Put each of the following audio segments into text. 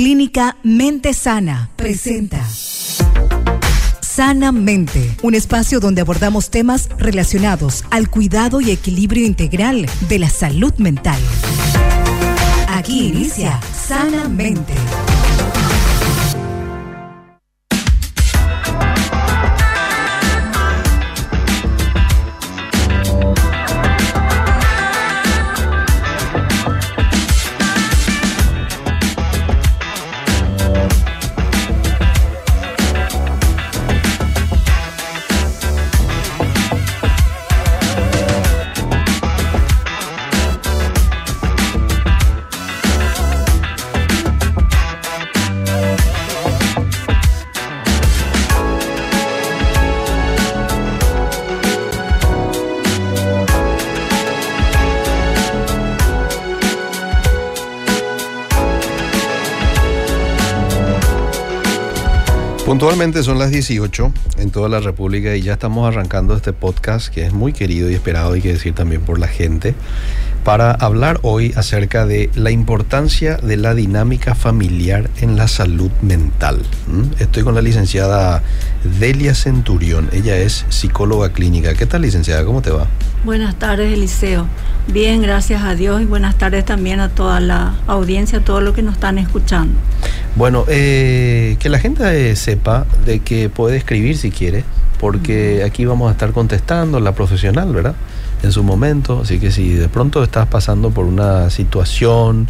Clínica Mente Sana presenta Sanamente, un espacio donde abordamos temas relacionados al cuidado y equilibrio integral de la salud mental. Aquí inicia Sanamente. Puntualmente son las 18 en toda la República y ya estamos arrancando este podcast que es muy querido y esperado, hay que decir también por la gente, para hablar hoy acerca de la importancia de la dinámica familiar en la salud mental. ¿Mm? Estoy con la licenciada Delia Centurión, ella es psicóloga clínica. ¿Qué tal licenciada? ¿Cómo te va? Buenas tardes Eliseo, bien, gracias a Dios y buenas tardes también a toda la audiencia, a todos los que nos están escuchando. Bueno, eh, que la gente sepa de que puede escribir si quiere, porque aquí vamos a estar contestando la profesional, ¿verdad? En su momento, así que si de pronto estás pasando por una situación,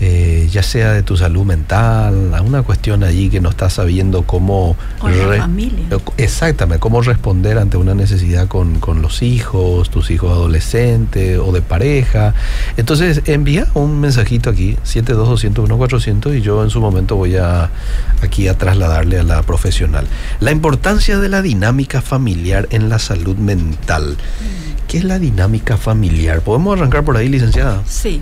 eh, ya sea de tu salud mental, alguna cuestión allí que no estás sabiendo cómo... La familia. Exactamente, cómo responder ante una necesidad con, con, los hijos, tus hijos adolescentes o de pareja. Entonces envía un mensajito aquí, 72201 y yo en su momento voy a aquí a trasladarle a la profesional. La importancia de la dinámica familiar en la salud mental. ¿Qué es la dinámica familiar? ¿Podemos arrancar por ahí, licenciada? Sí.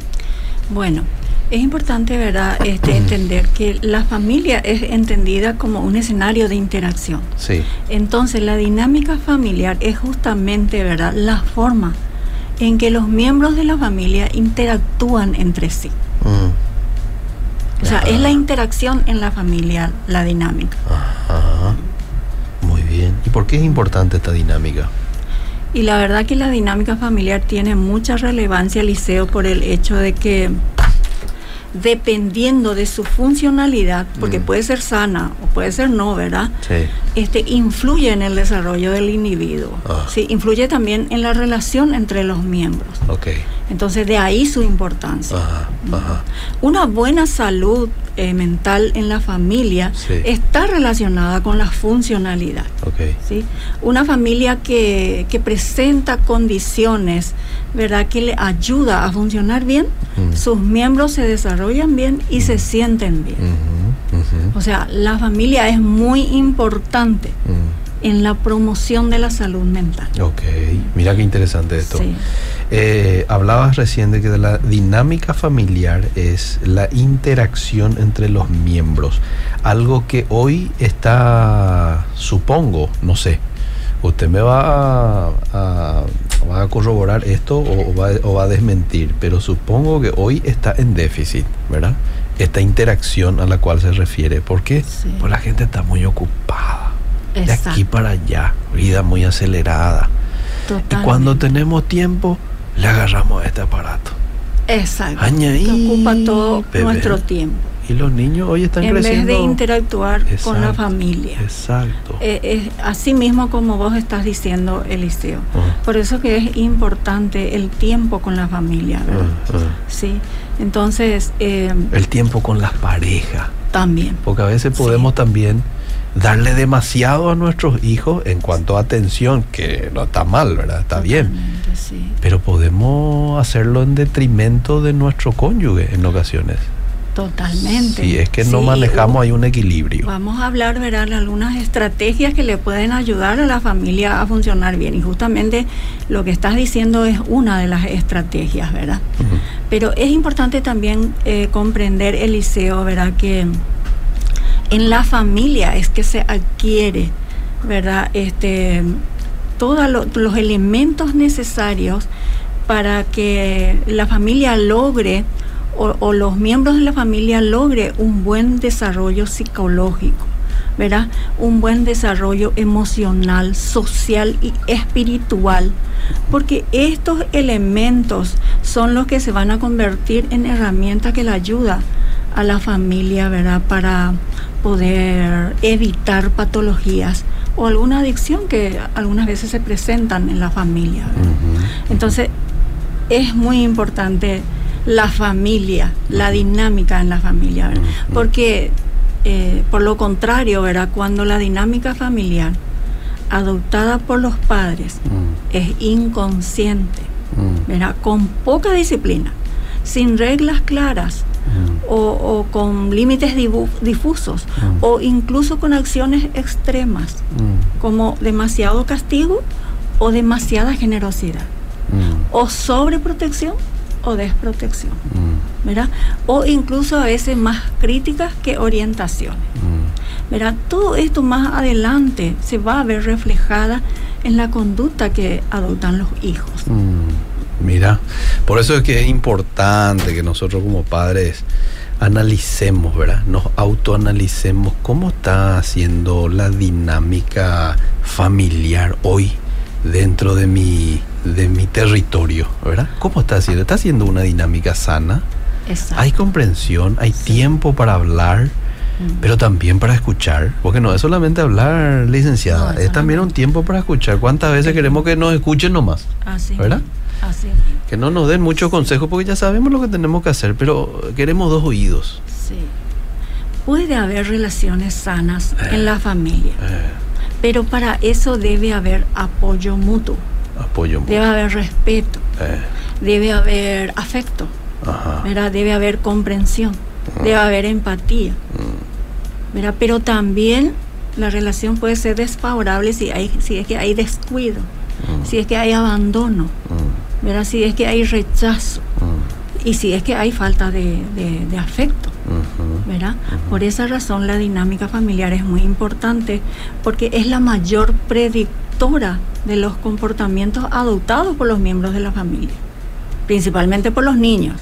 Bueno, es importante, ¿verdad?, este, entender que la familia es entendida como un escenario de interacción. Sí. Entonces, la dinámica familiar es justamente, ¿verdad?, la forma en que los miembros de la familia interactúan entre sí. O sea, es la interacción en la familia, la dinámica. Ajá. Muy bien. ¿Y por qué es importante esta dinámica? Y la verdad que la dinámica familiar tiene mucha relevancia, Liceo, por el hecho de que dependiendo de su funcionalidad, porque Mm. puede ser sana o puede ser no, ¿verdad? Sí. Este influye en el desarrollo del individuo. Ah. Sí, influye también en la relación entre los miembros. Ok. Entonces de ahí su importancia. Ajá, ajá. Una buena salud eh, mental en la familia Sí. está relacionada con la funcionalidad. Ok. ¿sí? Una familia que, que presenta condiciones, ¿verdad? Que le ayuda a funcionar bien, Mm. sus miembros se desarrollan bien y se sienten bien. O sea, la familia es muy importante mm. en la promoción de la salud mental. Ok, mira qué interesante esto. Sí. Eh, hablabas recién de que de la dinámica familiar es la interacción entre los miembros, algo que hoy está, supongo, no sé, usted me va a, a- va a corroborar esto o, o va, o va a desmentir, pero supongo que hoy está en déficit, ¿verdad? Esta interacción a la cual se refiere. ¿Por qué? Sí. Pues la gente está muy ocupada. De Exacto. aquí para allá, vida muy acelerada. Y cuando tenemos tiempo, le agarramos a este aparato. Exacto. Añadí, que ocupa todo bebé. nuestro tiempo. Y los niños hoy están En creciendo. vez de interactuar con la Exacto, familia. Exacto. Eh, eh, así mismo como vos estás diciendo, Eliseo. Ah, Por eso que es importante el tiempo con la familia, ¿verdad? ah, ah. Sí. Entonces, eh, El tiempo con las parejas. también. Porque a veces podemos también darle demasiado a nuestros hijos en cuanto a atención, que no está mal, ¿verdad? Está bien. Sí. Pero podemos hacerlo en detrimento de nuestro cónyuge en ocasiones. Totalmente. Si es que no Sí, manejamos ahí un equilibrio. Vamos a hablar, ¿verdad?, de algunas estrategias que le pueden ayudar a la familia a funcionar bien. Y justamente lo que estás diciendo es una de las estrategias, ¿verdad? Pero es importante también eh, comprender, Eliseo, ¿verdad? Que en la familia es que se adquiere, ¿verdad? Este, todos lo- los elementos necesarios para que la familia logre o, los miembros de la familia logre un buen desarrollo psicológico, ¿verdad? Un buen desarrollo emocional, social y espiritual, porque estos elementos son los que se van a convertir en herramientas que le ayuda a la familia, ¿verdad? Para poder evitar patologías o alguna adicción que algunas veces se presentan en la familia. Entonces, es muy importante la familia, la dinámica en la familia, porque eh, por lo contrario, ¿verdad? cuando la dinámica familiar adoptada por los padres es inconsciente, ¿verdad? con poca disciplina, sin reglas claras, o, con límites difusos o incluso con acciones extremas como demasiado castigo o demasiada generosidad o sobreprotección o desprotección, ¿verdad? O incluso a veces más críticas que orientaciones. ¿verdad? Todo esto más adelante se va a ver reflejada en la conducta que adoptan los hijos. Mira, por eso es que es importante que nosotros como padres analicemos, ¿verdad? Nos autoanalicemos cómo está haciendo la dinámica familiar hoy dentro de mi, de mi territorio, ¿verdad? ¿Cómo está haciendo? ¿Está haciendo una dinámica sana? Hay comprensión, hay tiempo para hablar, mm. pero también para escuchar, porque no es solamente hablar, licenciada, es también un tiempo para escuchar. ¿Cuántas veces queremos que nos escuchen nomás? Así. ¿Verdad? Que no nos den muchos consejos porque ya sabemos lo que tenemos que hacer, pero queremos dos oídos. Sí. Puede haber relaciones sanas en eh. la familia, eh. Pero para eso debe haber apoyo mutuo. Apoyo mutuo. Debe haber respeto. Eh. Debe haber afecto. Debe haber comprensión. Mm. Debe haber empatía. Mm. Pero también la relación puede ser desfavorable si, hay, si es que hay descuido, mm. si es que hay abandono, ¿verdad? Si es que hay rechazo y si es que hay falta de, afecto, ¿verdad? Por esa razón la dinámica familiar es muy importante porque es la mayor predictora de los comportamientos adoptados por los miembros de la familia, principalmente por los niños.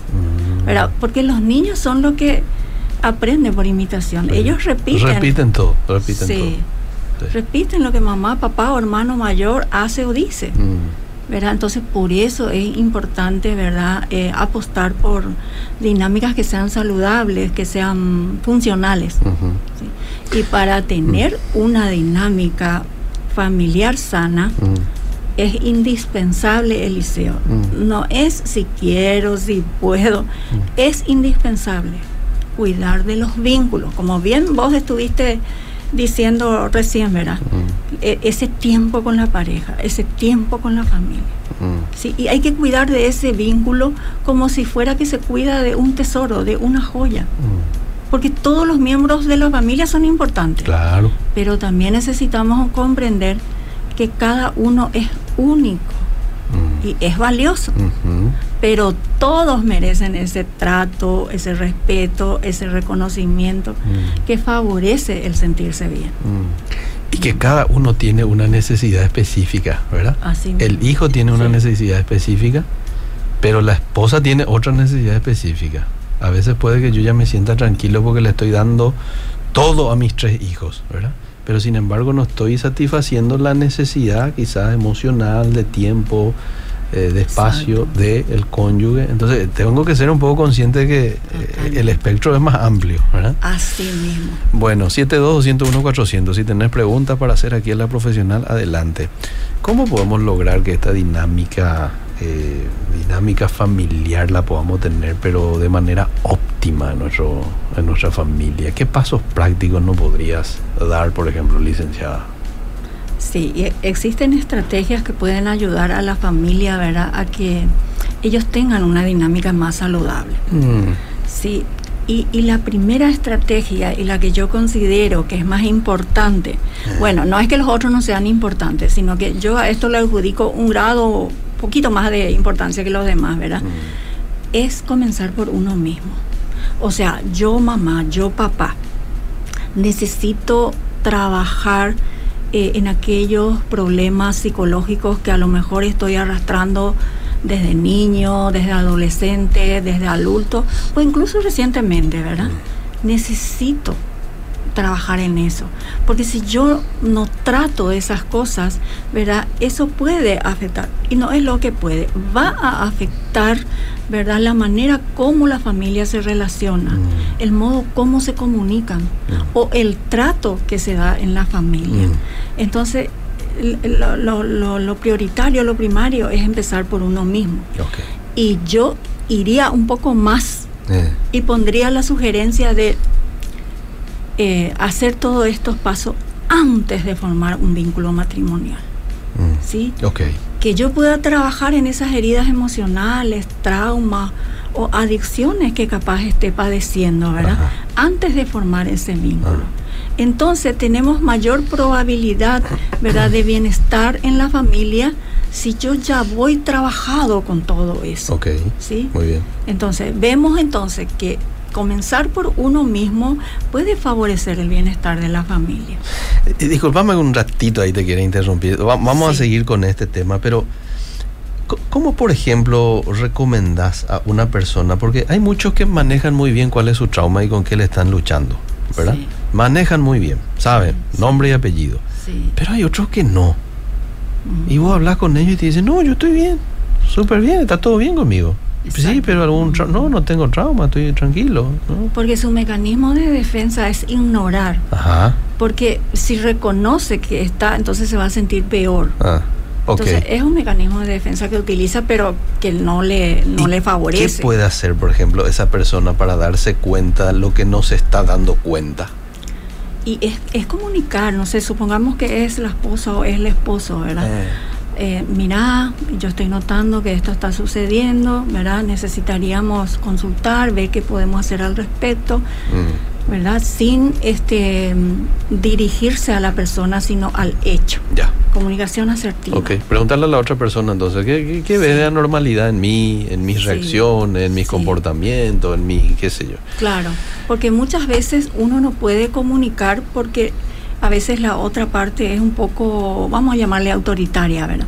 ¿verdad? Porque los niños son los que aprenden por imitación, ellos repiten. Repiten todo, repiten sí. Repiten lo que mamá, papá o hermano mayor hace o dice. Mm. Entonces, por eso es importante, ¿verdad?, eh, apostar por dinámicas que sean saludables, que sean funcionales. Y para tener una dinámica familiar sana, es indispensable, Eliseo. No es si quiero, si puedo, es indispensable cuidar de los vínculos. Como bien vos estuviste diciendo recién, ¿verdad? E, ese tiempo con la pareja, ese tiempo con la familia. ¿sí? Y hay que cuidar de ese vínculo como si fuera que se cuida de un tesoro, de una joya. Porque todos los miembros de la familia son importantes. Claro. Pero también necesitamos comprender que cada uno es único y es valioso pero todos merecen ese trato, ese respeto, ese reconocimiento mm. que favorece el sentirse bien. Mm. Y que cada uno tiene una necesidad específica, ¿verdad? el hijo tiene una necesidad específica, pero la esposa tiene otra necesidad específica. A veces puede que yo ya me sienta tranquilo porque le estoy dando todo a mis tres hijos, ¿verdad? Pero sin embargo no estoy satisfaciendo la necesidad quizás emocional, de tiempo, eh, de espacio del cónyuge. Entonces, tengo que ser un poco consciente de que eh, el espectro es más amplio, ¿verdad? Así mismo. Bueno, 72-201-400. Si tenés preguntas para hacer aquí en la profesional, adelante. ¿Cómo podemos lograr que esta dinámica, eh, dinámica familiar la podamos tener, pero de manera óptima en, nuestro, en nuestra familia? ¿Qué pasos prácticos nos podrías dar, por ejemplo, licenciada? Sí, existen estrategias que pueden ayudar a la familia, ¿verdad? A que ellos tengan una dinámica más saludable. Mm. Sí, y, la primera estrategia y la que yo considero que es más importante, eh. bueno, no es que los otros no sean importantes, sino que yo a esto le adjudico un grado poquito más de importancia que los demás, ¿verdad? Mm. Es comenzar por uno mismo. O sea, yo mamá, yo papá, necesito trabajar eh, en aquellos problemas psicológicos que a lo mejor estoy arrastrando desde niño, desde adolescente, desde adulto o incluso recientemente, ¿verdad? Necesito trabajar en eso. Porque si yo no trato esas cosas, ¿verdad? Eso puede afectar. Y no es lo que puede. Va a afectar, ¿verdad? La manera como la familia se relaciona, mm. el modo como se comunican mm. o el trato que se da en la familia. Mm. Entonces, lo, prioritario, lo primario es empezar por uno mismo. Y yo iría un poco más eh. y pondría la sugerencia de eh, hacer todos estos pasos antes de formar un vínculo matrimonial. Mm. ¿Sí? Que yo pueda trabajar en esas heridas emocionales, traumas o adicciones que capaz esté padeciendo, ¿verdad? Antes de formar ese vínculo. Ah. Entonces tenemos mayor probabilidad, ¿verdad?, de bienestar en la familia si yo ya voy trabajado con todo eso. Ok. ¿Sí? Muy bien. Entonces, vemos entonces que comenzar por uno mismo puede favorecer el bienestar de la familia. Eh, disculpame un ratito ahí te quiero interrumpir. vamos a seguir con este tema, pero ¿cómo por ejemplo recomendás a una persona? Porque hay muchos que manejan muy bien cuál es su trauma y con qué le están luchando, ¿verdad? Manejan muy bien, saben, nombre y apellido. Pero hay otros que no. Y vos hablas con ellos y te dicen, no, yo estoy bien, súper bien, está todo bien conmigo. Sí, pero algún no, no tengo trauma, estoy tranquilo. Porque su mecanismo de defensa es ignorar. Ajá. Porque si reconoce que está, entonces se va a sentir peor. Ah, Entonces es un mecanismo de defensa que utiliza, pero que no le, no le favorece. ¿Qué puede hacer, por ejemplo, esa persona para darse cuenta de lo que no se está dando cuenta? Y es, es comunicar, no sé, supongamos que es la esposa o es el esposo, ¿verdad? Eh eh, mira, yo estoy notando que esto está sucediendo, ¿verdad? Necesitaríamos consultar, ver qué podemos hacer al respecto, mm. ¿verdad? Sin este dirigirse a la persona, sino al hecho. Ya. Comunicación asertiva. Ok, preguntarle a la otra persona entonces, ¿qué, qué, ve de anormalidad en mí, en mis reacciones, en mis comportamientos, en mi, qué sé yo? Claro, porque muchas veces uno no puede comunicar porque a veces la otra parte es un poco, vamos a llamarle autoritaria, ¿verdad?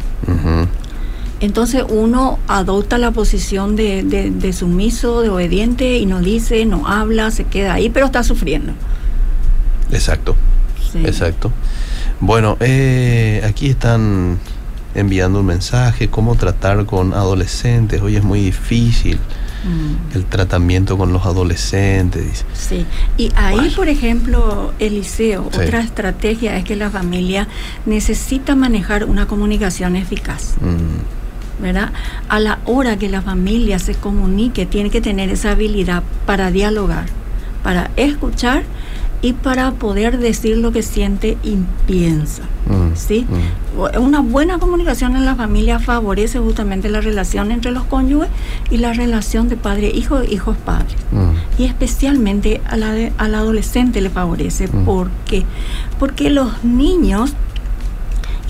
Entonces uno adopta la posición de, de, sumiso, de obediente y no dice, no habla, se queda ahí, pero está sufriendo. Exacto, exacto. Bueno, eh, aquí están enviando un mensaje, cómo tratar con adolescentes, hoy es muy difícil. Mm. el tratamiento con los adolescentes. Sí, y ahí, por ejemplo, Eliseo, otra estrategia es que la familia necesita manejar una comunicación eficaz. Mm. ¿verdad? A la hora que la familia se comunique, tiene que tener esa habilidad para dialogar, para escuchar y para poder decir lo que siente y piensa. Mm, ¿sí? Mm. Una buena comunicación en la familia favorece justamente la relación entre los cónyuges y la relación de padre-hijo, hijos-padres. Mm. Y especialmente a la al adolescente le favorece. ¿Por qué? Porque los niños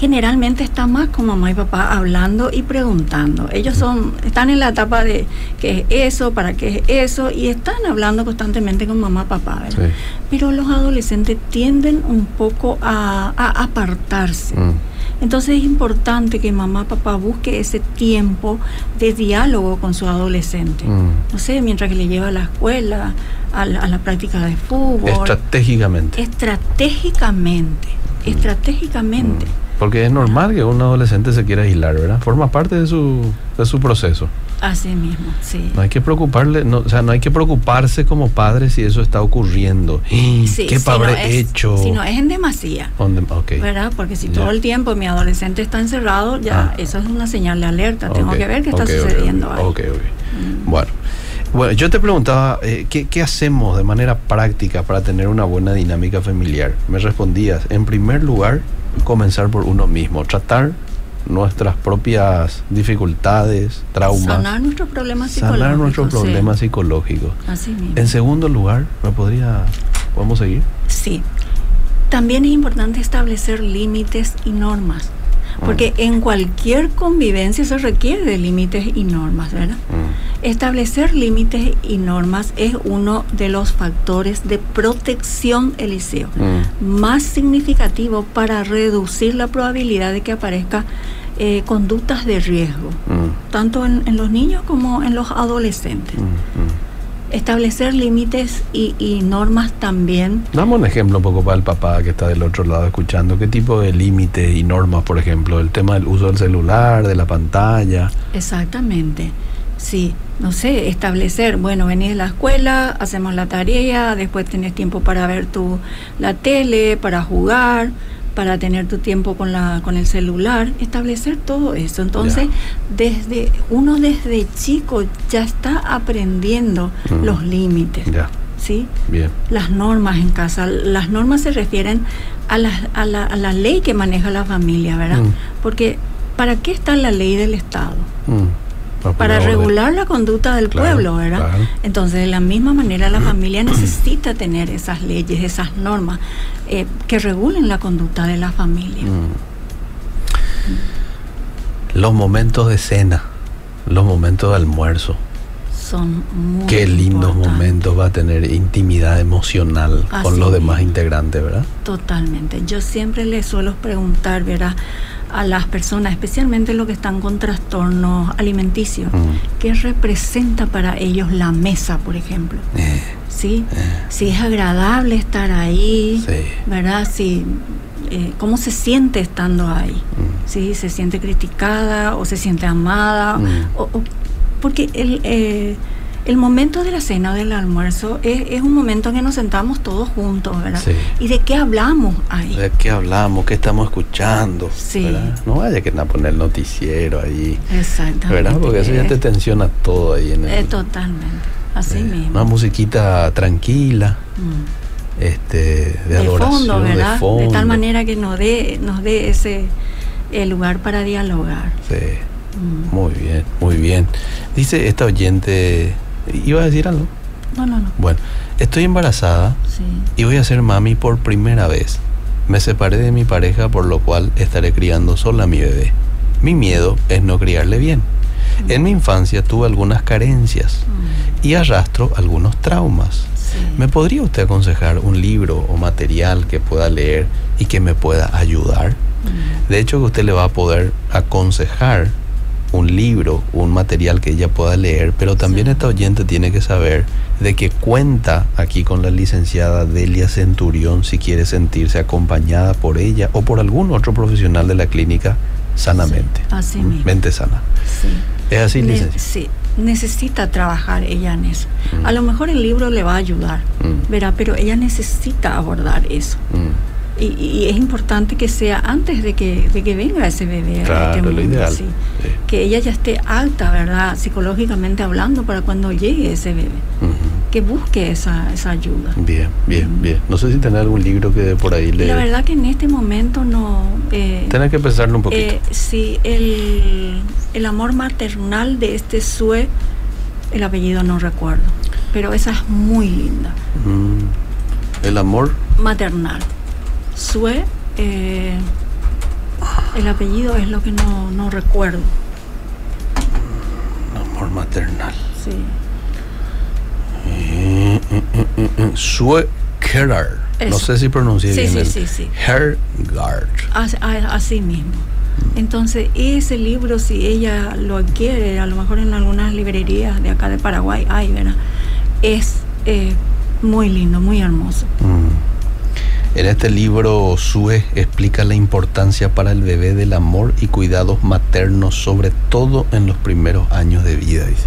generalmente está más con mamá y papá hablando y preguntando. Ellos son, están en la etapa de qué es eso, para qué es eso, y están hablando constantemente con mamá y papá, Pero los adolescentes tienden un poco a, apartarse. Mm. Entonces es importante que mamá, papá busque ese tiempo de diálogo con su adolescente. Mm. No sé, mientras que le lleva a la escuela, a la, práctica de fútbol. Estratégicamente. Estratégicamente. Mm. Estratégicamente. Porque es normal que un adolescente se quiera aislar, ¿verdad? Forma parte de su, de su proceso. Así mismo, sí. No hay que preocuparle, no, o sea, no hay que preocuparse como padre si eso está ocurriendo. Sí, ¿Qué padre hecho? Si no es en demasía. ¿Verdad? Porque si todo el tiempo mi adolescente está encerrado, ya ah. eso es una señal de alerta. Tengo que ver qué está sucediendo ahí. Ok, mm. Bueno. Bueno, yo te preguntaba, eh, ¿qué, ¿qué, hacemos de manera práctica para tener una buena dinámica familiar? Me respondías, en primer lugar, comenzar por uno mismo, tratar nuestras propias dificultades, traumas. Sanar nuestros problemas psicológicos. Sanar nuestros problemas psicológicos. Así mismo. En segundo lugar, ¿me podría, podemos seguir? Sí. También es importante establecer límites y normas. Porque en cualquier convivencia se requiere de límites y normas, ¿verdad? Mm. Establecer límites y normas es uno de los factores de protección, Eliseo, mm. más significativo para reducir la probabilidad de que aparezca eh, conductas de riesgo. Mm. tanto en, en los niños como en los adolescentes. Establecer límites y, y normas también. Dame un ejemplo un poco para el papá que está del otro lado escuchando. ¿Qué tipo de límites y normas, por ejemplo? El tema del uso del celular, de la pantalla. Exactamente. Sí, no sé, establecer, bueno, venís de la escuela, hacemos la tarea, después tenés tiempo para ver tu la tele, para jugar, para tener tu tiempo con la con el celular, establecer todo eso. Entonces, desde uno desde chico ya está aprendiendo Mm. los límites. Ya, ¿Sí? bien. Las normas en casa. Las normas se refieren a la, a la, a la ley que maneja la familia, ¿verdad? Mm. Porque ¿para qué está la ley del Estado? Mm. Para orden. regular la conducta del Claro, pueblo, ¿verdad? claro. Entonces, de la misma manera, la familia necesita tener esas leyes, esas normas eh, que regulen la conducta de la familia. Mm. Los momentos de cena, los momentos de almuerzo. Son muy Qué lindos momentos va a tener intimidad emocional con los demás integrantes, ¿verdad? Totalmente. Yo siempre les suelo preguntar, ¿verdad? A las personas, especialmente los que están con trastornos alimenticios, Mm. ¿qué representa para ellos la mesa, por ejemplo? Eh, ¿Sí? Si es agradable estar ahí, Sí. ¿verdad? Si, eh, ¿Cómo se siente estando ahí? Mm. ¿Sí? ¿Se siente criticada o se siente amada? Mm. O- o- porque el, eh, el momento de la cena o del almuerzo es, es un momento en que nos sentamos todos juntos, ¿verdad? Sí. ¿Y de qué hablamos ahí? ¿De qué hablamos? ¿Qué estamos escuchando? Sí. ¿verdad? No vaya que a poner el noticiero ahí, Exactamente. ¿verdad? Porque eso ya te tensiona todo ahí en el... eh, totalmente. Así eh, mismo. Una musiquita tranquila, Mm. este, de, de adoración, fondo, ¿verdad? de fondo. De tal manera que nos dé, nos dé ese eh, lugar para dialogar. Sí. Mm. Muy bien, muy bien. Dice esta oyente, ¿iba a decir algo? No, no, no. Bueno, estoy embarazada Sí. y voy a ser mami por primera vez. Me separé de mi pareja por lo cual estaré criando sola a mi bebé. Mi miedo es no criarle bien. En mi infancia tuve algunas carencias y arrastro algunos traumas. ¿Me podría usted aconsejar un libro o material que pueda leer y que me pueda ayudar? Mm. De hecho, que usted le va a poder aconsejar un libro, un material que ella pueda leer, pero también Sí. esta oyente tiene que saber de que cuenta aquí con la licenciada Delia Centurión si quiere sentirse acompañada por ella o por algún otro profesional de la clínica sanamente. Sí, así ¿Mm? mismo. Mente sana. Sí. Es así, Ne- licenciada. sí, necesita trabajar ella en eso. Mm. A lo mejor el libro le va a ayudar, Mm, verá, pero ella necesita abordar eso. mm. Y, y es importante que sea antes de que, de que venga ese bebé. a Claro, este lo ideal. sí. Sí. Que ella ya esté alta, ¿verdad? Psicológicamente hablando para cuando llegue ese bebé. Que busque esa, esa ayuda. Bien, bien, bien. No sé si tener algún libro que por ahí le... La verdad que en este momento no... eh, que pensarlo un poquito. eh, sí, el, el amor maternal de este Sue, el apellido no recuerdo, pero esa es muy linda. Mm. El amor Maternal. Sue, eh, el apellido es lo que no, no recuerdo. Amor maternal. Sí. Sue Gerard. No sé si pronuncié Sí, bien. sí, el- sí, sí. Hergard. As- a- Así mismo. Entonces, ese libro, si ella lo adquiere, a lo mejor en algunas librerías de acá de Paraguay hay, ¿verdad? Es eh, muy lindo, muy hermoso. Mm. En este libro, Sue explica la importancia para el bebé del amor y cuidados maternos, sobre todo en los primeros años de vida. Dice.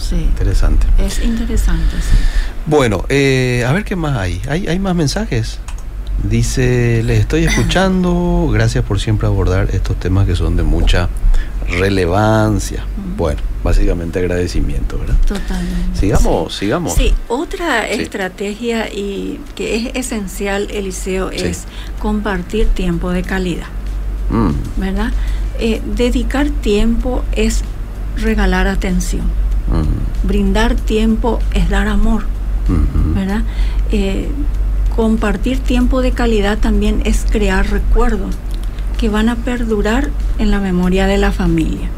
Sí. Interesante. Es interesante, sí. Bueno, eh, a ver qué más hay. hay. Hay más mensajes. Dice, les estoy escuchando, gracias por siempre abordar estos temas que son de mucha relevancia. Bueno, básicamente agradecimiento, ¿verdad? Totalmente. Sigamos, sigamos. Sí, otra Sí. estrategia y que es esencial, Eliseo, Sí. es compartir tiempo de calidad, Mm, ¿verdad? Eh, dedicar tiempo es regalar atención. mm, Brindar tiempo es dar amor, ¿verdad? Eh, compartir tiempo de calidad también es crear recuerdos que van a perdurar en la memoria de la familia.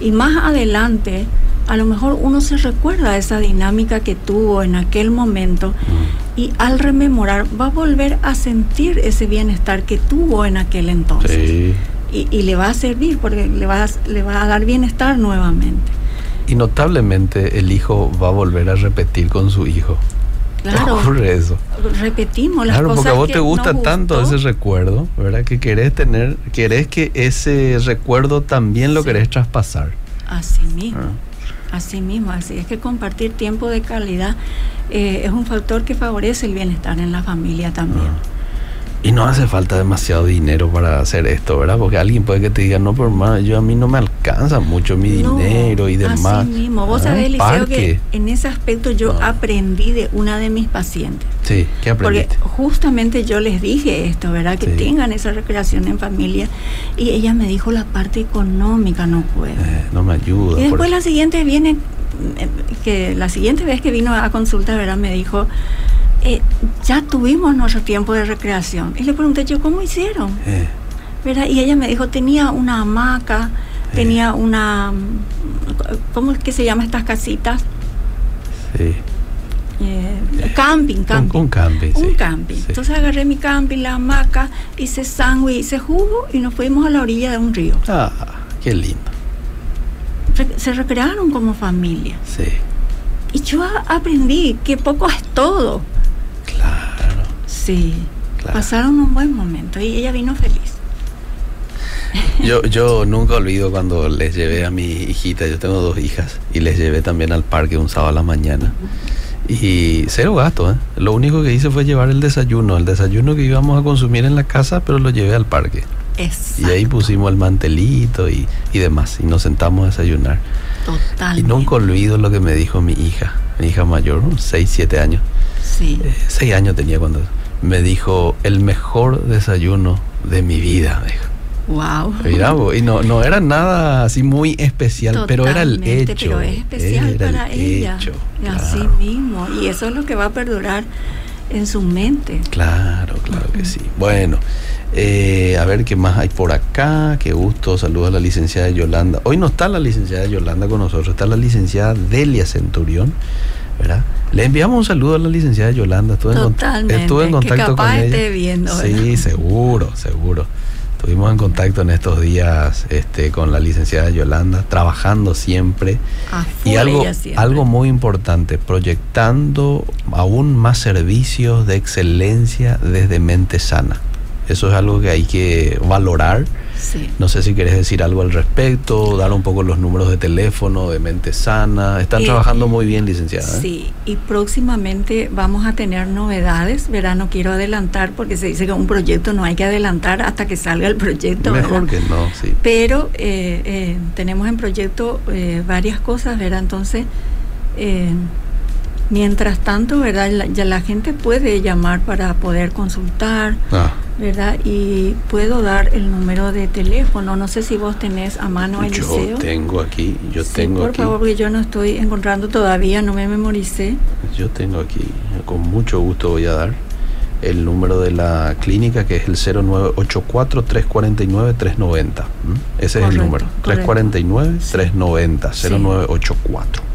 Y más adelante, a lo mejor uno se recuerda esa dinámica que tuvo en aquel momento y al rememorar va a volver a sentir ese bienestar que tuvo en aquel entonces. Sí. y, le va a servir porque le va, le va a dar bienestar nuevamente. Y notablemente el hijo va a volver a repetir con su hijo. Claro. Ocurre eso. Repetimos las claro, cosas. porque a vos te gusta tanto ese recuerdo, ¿verdad? Que querés tener, querés que ese recuerdo también lo querés traspasar. Así mismo. Ah. Así mismo, así es que compartir tiempo de calidad eh, es un factor que favorece el bienestar en la familia también. Ah. Y no hace falta demasiado dinero para hacer esto, ¿verdad? Porque alguien puede que te diga, no, pero más, yo a mí no me alcanza mucho mi dinero y demás. Así mismo. Vos ah, sabés, Liceo, que en ese aspecto yo ah. aprendí de una de mis pacientes. Sí, ¿qué aprendiste? Porque justamente yo les dije esto, ¿verdad? Que tengan esa recreación en familia. Y ella me dijo, la parte económica no puede. Eh, no me ayuda. Y después la siguiente viene, eh, que la siguiente vez que vino a consulta, ¿verdad? Me dijo eh, ya tuvimos nuestro tiempo de recreación. Y le pregunté yo, ¿cómo hicieron? Eh. Y ella me dijo, tenía una hamaca, eh. tenía una, ¿cómo es que se llama estas casitas? Sí. camping, camping. Un, camping. Un camping. Entonces agarré mi camping, la hamaca, hice sándwich, hice jugo y nos fuimos a la orilla de un río. Ah, qué lindo. se recrearon como familia. Sí. Y yo aprendí que poco es todo. Claro. Sí. Pasaron un buen momento y ella vino feliz. Yo, yo nunca olvido cuando les llevé a mi hijita, yo tengo dos hijas, y les llevé también al parque un sábado a la mañana. Y cero gasto, ¿eh? Lo único que hice fue llevar el desayuno, el desayuno que íbamos a consumir en la casa, pero lo llevé al parque. Y ahí pusimos el mantelito y, y demás, y nos sentamos a desayunar. Total. Y nunca olvido lo que me dijo mi hija, mi hija mayor, 6, 7 años. Sí. Eh, seis años tenía cuando me dijo el mejor desayuno de mi vida, dijo. Wow. y no, no era nada así muy especial, pero era el hecho. Pero es especial para ella. Así mismo. Y eso es lo que va a perdurar en su mente. Claro, claro que sí. Bueno, eh, a ver qué más hay por acá. Qué gusto. Saludos a la licenciada Yolanda. Hoy no está la licenciada Yolanda con nosotros, está la licenciada Delia Centurión. ¿Verdad? Le enviamos un saludo a la licenciada Yolanda. Estuve, En, estuve en contacto con ella. Viendo, sí, seguro, seguro. Estuvimos en contacto en estos días este, con la licenciada Yolanda, trabajando siempre. y algo, algo muy importante, proyectando aún más servicios de excelencia desde mente sana. Eso es algo que hay que valorar. No sé si quieres decir algo al respecto, dar un poco los números de teléfono de Mente Sana. Están eh, trabajando muy bien, licenciada. ¿eh? Sí, y próximamente vamos a tener novedades. Verá, no quiero adelantar porque se dice que un proyecto no hay que adelantar hasta que salga el proyecto. Mejor que no, sí. Pero eh, tenemos en proyecto varias cosas, ¿verdad? Entonces, mientras tanto, ¿verdad? ya la gente puede llamar para poder consultar. Ah ¿verdad? Y puedo dar el número de teléfono. No sé si vos tenés a mano el Yo tengo aquí, yo tengo por aquí. Por favor, porque yo no estoy encontrando todavía, no me memoricé. Yo tengo aquí, con mucho gusto voy a dar el número de la clínica que es el 0984-349-390. Ese es el número. 349-390-0984.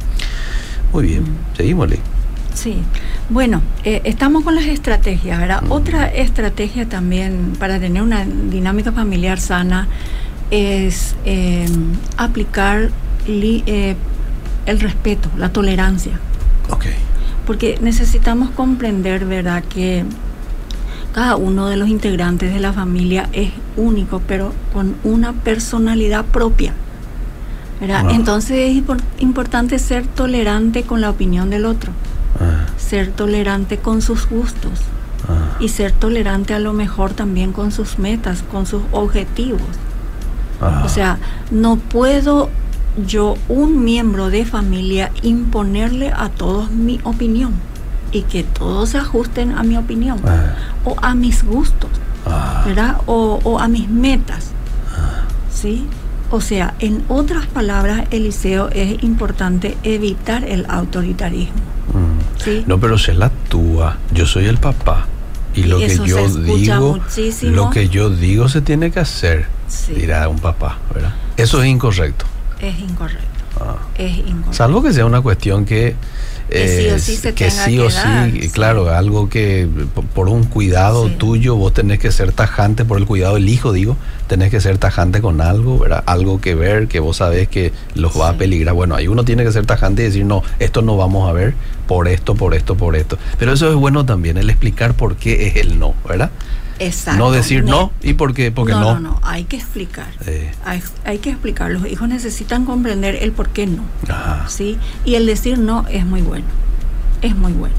Muy bien, seguimos, Sí, bueno, eh, estamos con las estrategias, ¿verdad? Otra estrategia también para tener una dinámica familiar sana es em, aplicar eh, el respeto, la tolerancia. Ok. Porque necesitamos comprender, ¿verdad?, que cada uno de los integrantes de la familia es único, pero con una personalidad propia. ¿Verdad? Entonces es importante ser tolerante con la opinión del otro. Ah. ser tolerante con sus gustos ah. y ser tolerante a lo mejor también con sus metas, con sus objetivos. Ah. O sea, no puedo yo, un miembro de familia, imponerle a todos mi opinión y que todos se ajusten a mi opinión o a mis gustos, ¿verdad? O, o, a mis metas, ¿sí? O sea, en otras palabras, Eliseo, es importante evitar el autoritarismo. No, pero se la tuya. Yo soy el papá. Y, lo que yo digo, lo que yo digo se tiene que hacer, dirá un papá, ¿verdad? Eso es incorrecto. Es incorrecto. Ah. Es incorrecto. Salvo que sea una cuestión que que sí o sí se que tenga sí que o dar, sí, claro, algo que por un cuidado Sí. tuyo vos tenés que ser tajante, por el cuidado del hijo, digo, tenés que ser tajante con algo, ¿verdad? Algo que ver, que vos sabés que los va a peligrar. Bueno, ahí uno tiene que ser tajante y decir, no, esto no vamos a ver por esto, por esto, por esto. Pero eso es bueno también, el explicar por qué es el no, ¿verdad? Exacto. No decir no y por qué, porque no, no. no, no, hay que explicar. Eh, Hay, hay que explicar. Los hijos necesitan comprender el por qué no. ajá. ¿sí? Y el decir no es muy bueno. Es muy bueno.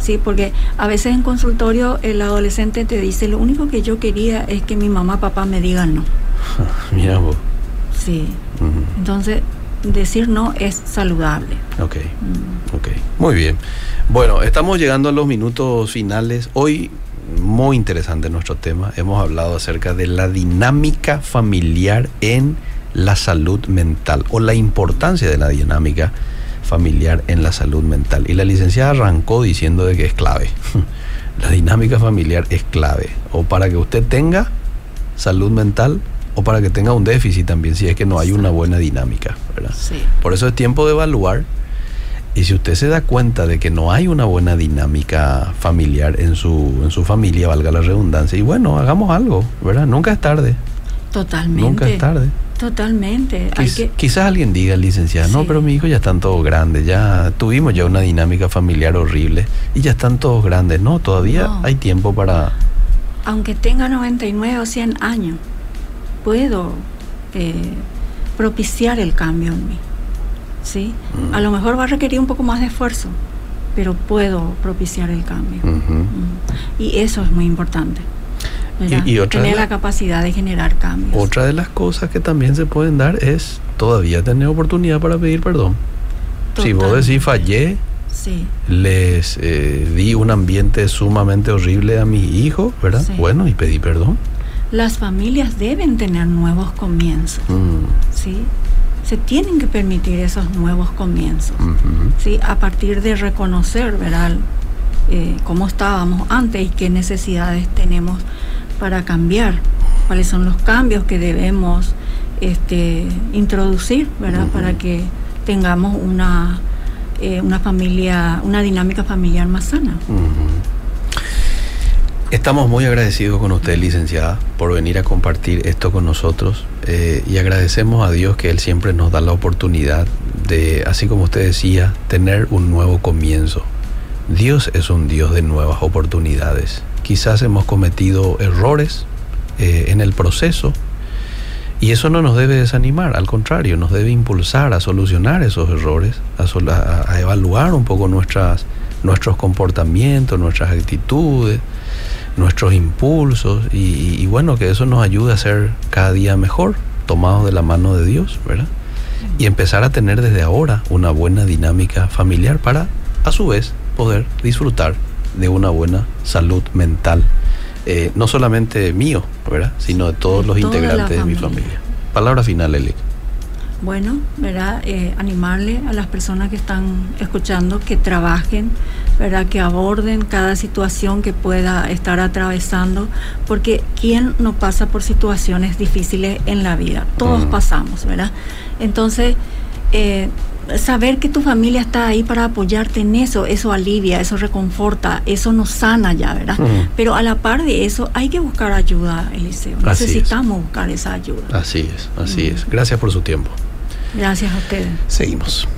Sí, porque a veces en consultorio el adolescente te dice, lo único que yo quería es que mi mamá, papá me digan no. Mira vos. Sí. Entonces, decir no es saludable. Ok. Mm. Ok, muy bien. Bueno, estamos llegando a los minutos finales. Hoy, muy interesante nuestro tema. Hemos hablado acerca de la dinámica familiar en la salud mental o la importancia de la dinámica familiar en la salud mental. Y la licenciada arrancó diciendo de que es clave. la dinámica familiar es clave. O para que usted tenga salud mental o para que tenga un déficit también, si es que no hay una buena dinámica. ¿verdad? Sí. Por eso es tiempo de evaluar. Y si usted se da cuenta de que no hay una buena dinámica familiar en su, en su familia, valga la redundancia, y bueno, hagamos algo, ¿verdad? Nunca es tarde. Totalmente. Nunca es tarde. Totalmente. Que, Quizás alguien diga, licenciada, no, Sí. pero mi hijo ya están todos grandes, ya tuvimos ya una dinámica familiar horrible y ya están todos grandes. No, todavía No. hay tiempo para... aunque tenga 99 o 100 años, puedo eh, propiciar el cambio en mí. ¿Sí? A lo mejor va a requerir un poco más de esfuerzo, pero puedo propiciar el cambio. Y eso es muy importante. Y- y otra Tener la- la capacidad de generar cambios. Otra de las cosas que también se pueden dar es todavía tener oportunidad para pedir perdón. Si vos decís fallé, Sí, les eh, di un ambiente sumamente horrible a mi hijo, ¿verdad? Sí. Bueno, y pedí perdón. las familias deben tener nuevos comienzos. Mm, ¿sí? Se tienen que permitir esos nuevos comienzos. ¿sí? a partir de reconocer ¿verdad? Eh, cómo estábamos antes y qué necesidades tenemos para cambiar, cuáles son los cambios que debemos este, introducir ¿verdad? Para que tengamos una, eh, una familia, una dinámica familiar más sana. Estamos muy agradecidos con usted, licenciada, por venir a compartir esto con nosotros eh, y agradecemos a Dios que Él siempre nos da la oportunidad de, así como usted decía, tener un nuevo comienzo. Dios es un Dios de nuevas oportunidades. Quizás hemos cometido errores eh, en el proceso y eso no nos debe desanimar, al contrario, nos debe impulsar a solucionar esos errores, a, sol- a- a evaluar un poco nuestras, nuestros comportamientos, nuestras actitudes, nuestros impulsos y, y bueno, que eso nos ayude a ser cada día mejor, tomados de la mano de Dios, ¿verdad? Y empezar a tener desde ahora una buena dinámica familiar para, a su vez, poder disfrutar de una buena salud mental, eh, no solamente mío, ¿verdad? Sino de todos De los integrantes de mi familia. familia. Palabra final, Eli. Bueno, ¿verdad? Eh, animarle a las personas que están escuchando que trabajen, ¿verdad? Que aborden cada situación que pueda estar atravesando, porque ¿quién no pasa por situaciones difíciles en la vida? Todos Mm. pasamos, ¿verdad? Entonces, eh, saber que tu familia está ahí para apoyarte en eso, eso alivia, eso reconforta, eso nos sana ya, ¿verdad? Mm. Pero a la par de eso hay que buscar ayuda, Eliseo. Así es. Necesitamos buscar esa ayuda. Así es, así Mm. es. Gracias por su tiempo. Gracias a ustedes. Seguimos.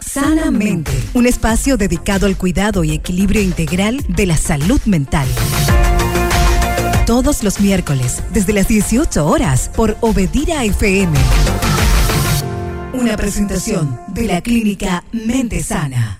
Sanamente, un espacio dedicado al cuidado y equilibrio integral de la salud mental. Todos los miércoles, desde las 18 horas, por Obedira FM. Una presentación de la clínica Mente Sana.